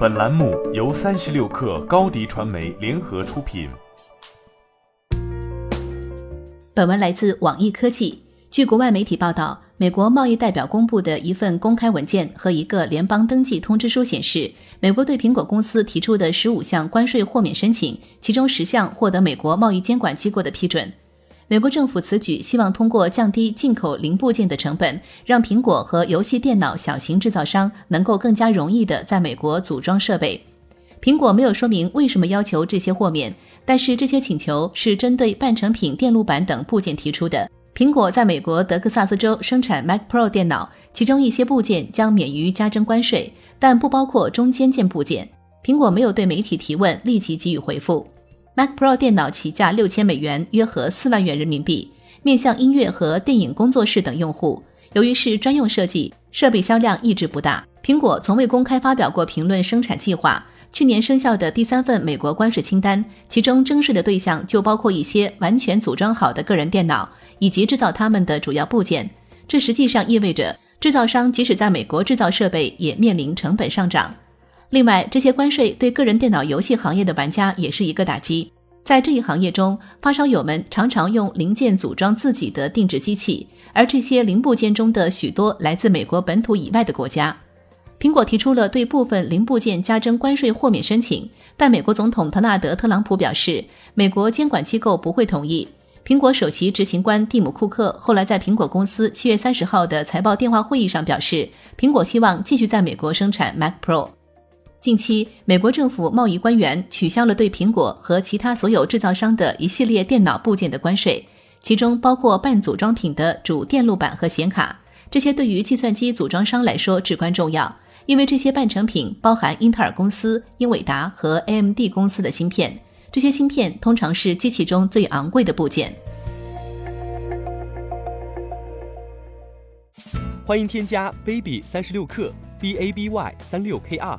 本栏目由三十六氪高低传媒联合出品。本文来自网易科技。据国外媒体报道，美国贸易代表公布的一份公开文件和一个联邦登记通知书显示，美国对苹果公司提出的十五项关税豁免申请，其中十项获得美国贸易监管机构的批准。美国政府此举希望通过降低进口零部件的成本，让苹果和游戏电脑小型制造商能够更加容易地在美国组装设备。苹果没有说明为什么要求这些豁免，但是这些请求是针对半成品电路板等部件提出的。苹果在美国德克萨斯州生产 Mac Pro 电脑，其中一些部件将免于加征关税，但不包括中间件部件。苹果没有对媒体提问立即给予回复。Mac Pro 电脑起价六千美元，约合四万元人民币，面向音乐和电影工作室等用户。由于是专用设计，设备销量一直不大。苹果从未公开发表过评论生产计划。去年生效的第三份美国关税清单，其中征税的对象就包括一些完全组装好的个人电脑以及制造它们的主要部件。这实际上意味着，制造商即使在美国制造设备，也面临成本上涨。另外，这些关税对个人电脑游戏行业的玩家也是一个打击。在这一行业中，发烧友们常常用零件组装自己的定制机器，而这些零部件中的许多来自美国本土以外的国家。苹果提出了对部分零部件加征关税豁免申请，但美国总统特纳德·特朗普表示，美国监管机构不会同意。苹果首席执行官蒂姆·库克后来在苹果公司七月三十号的财报电话会议上表示，苹果希望继续在美国生产 Mac Pro。近期，美国政府贸易官员取消了对苹果和其他所有制造商的一系列电脑部件的关税，其中包括半组装品的主电路板和显卡。这些对于计算机组装商来说至关重要，因为这些半成品包含英特尔公司、英伟达和 AMD 公司的芯片。这些芯片通常是机器中最昂贵的部件。欢迎添加 baby 三十六克 b a b y 三六 k r。